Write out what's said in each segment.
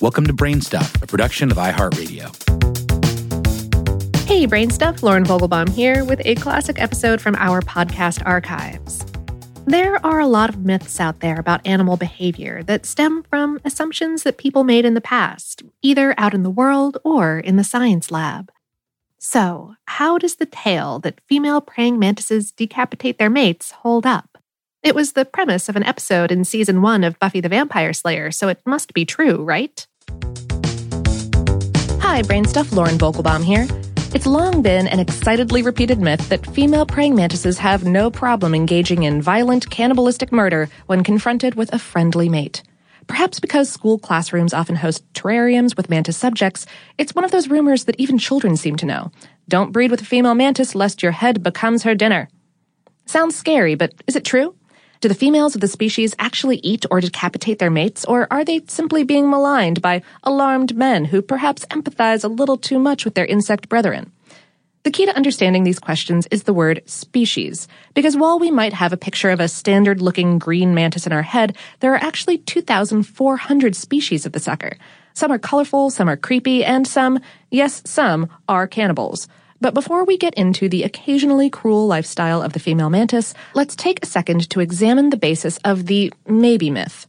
Welcome to Brainstuff, a production of iHeartRadio. Hey, Brainstuff, Lauren Vogelbaum here with a classic episode from our podcast archives. There are a lot of myths out there about animal behavior that stem from assumptions that people made in the past, either out in the world or in the science lab. So, how does the tale that female praying mantises decapitate their mates hold up? It was the premise of an episode in season one of Buffy the Vampire Slayer, so it must be true, right? Hi, Brainstuff, Lauren Vogelbaum here. It's long been an excitedly repeated myth that female praying mantises have no problem engaging in violent, cannibalistic murder when confronted with a friendly mate. Perhaps because school classrooms often host terrariums with mantis subjects, it's one of those rumors that even children seem to know. Don't breed with a female mantis lest your head becomes her dinner. Sounds scary, but is it true? Do the females of the species actually eat or decapitate their mates, or are they simply being maligned by alarmed men who perhaps empathize a little too much with their insect brethren? The key to understanding these questions is the word species, because while we might have a picture of a standard looking green mantis in our head, there are actually 2,400 species of the sucker. Some are colorful, some are creepy, and some, yes, some, are cannibals. But before we get into the occasionally cruel lifestyle of the female mantis, let's take a second to examine the basis of the maybe myth.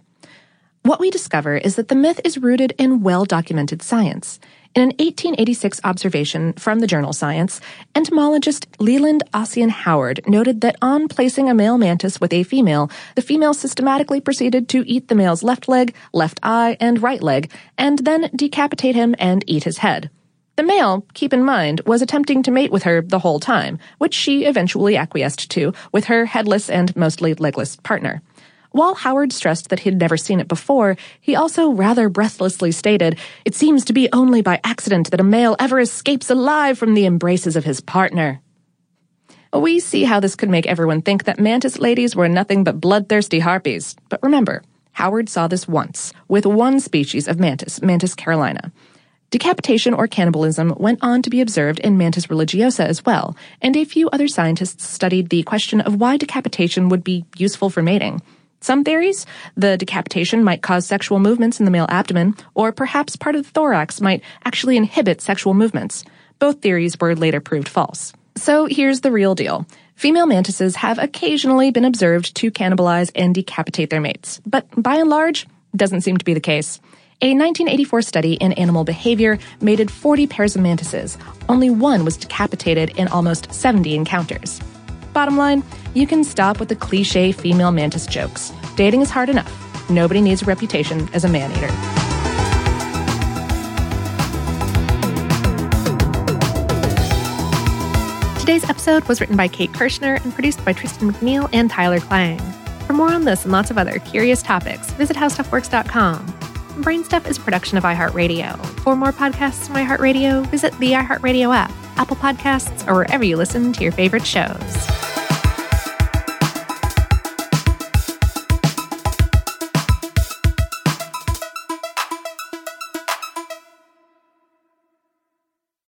What we discover is that the myth is rooted in well documented science. In an 1886 observation from the journal Science, entomologist Leland Ossian Howard noted that on placing a male mantis with a female, the female systematically proceeded to eat the male's left leg, left eye, and right leg, and then decapitate him and eat his head. The male, keep in mind, was attempting to mate with her the whole time, which she eventually acquiesced to with her headless and mostly legless partner. While Howard stressed that he'd never seen it before, he also rather breathlessly stated, It seems to be only by accident that a male ever escapes alive from the embraces of his partner. We see how this could make everyone think that mantis ladies were nothing but bloodthirsty harpies. But remember, Howard saw this once, with one species of mantis, Mantis carolina. Decapitation or cannibalism went on to be observed in Mantis religiosa as well, and a few other scientists studied the question of why decapitation would be useful for mating. Some theories, the decapitation might cause sexual movements in the male abdomen, or perhaps part of the thorax might actually inhibit sexual movements. Both theories were later proved false. So here's the real deal. Female mantises have occasionally been observed to cannibalize and decapitate their mates, but by and large, doesn't seem to be the case. A 1984 study in animal behavior mated 40 pairs of mantises. Only one was decapitated in almost 70 encounters. Bottom line, you can stop with the cliche female mantis jokes. Dating is hard enough. Nobody needs a reputation as a man eater. Today's episode was written by Kate Kirschner and produced by Tristan McNeil and Tyler Klang. For more on this and lots of other curious topics, visit howstuffworks.com. Brainstuff is production of iHeartRadio. For more podcasts from iHeartRadio, visit the iHeartRadio app, Apple Podcasts, or wherever you listen to your favorite shows.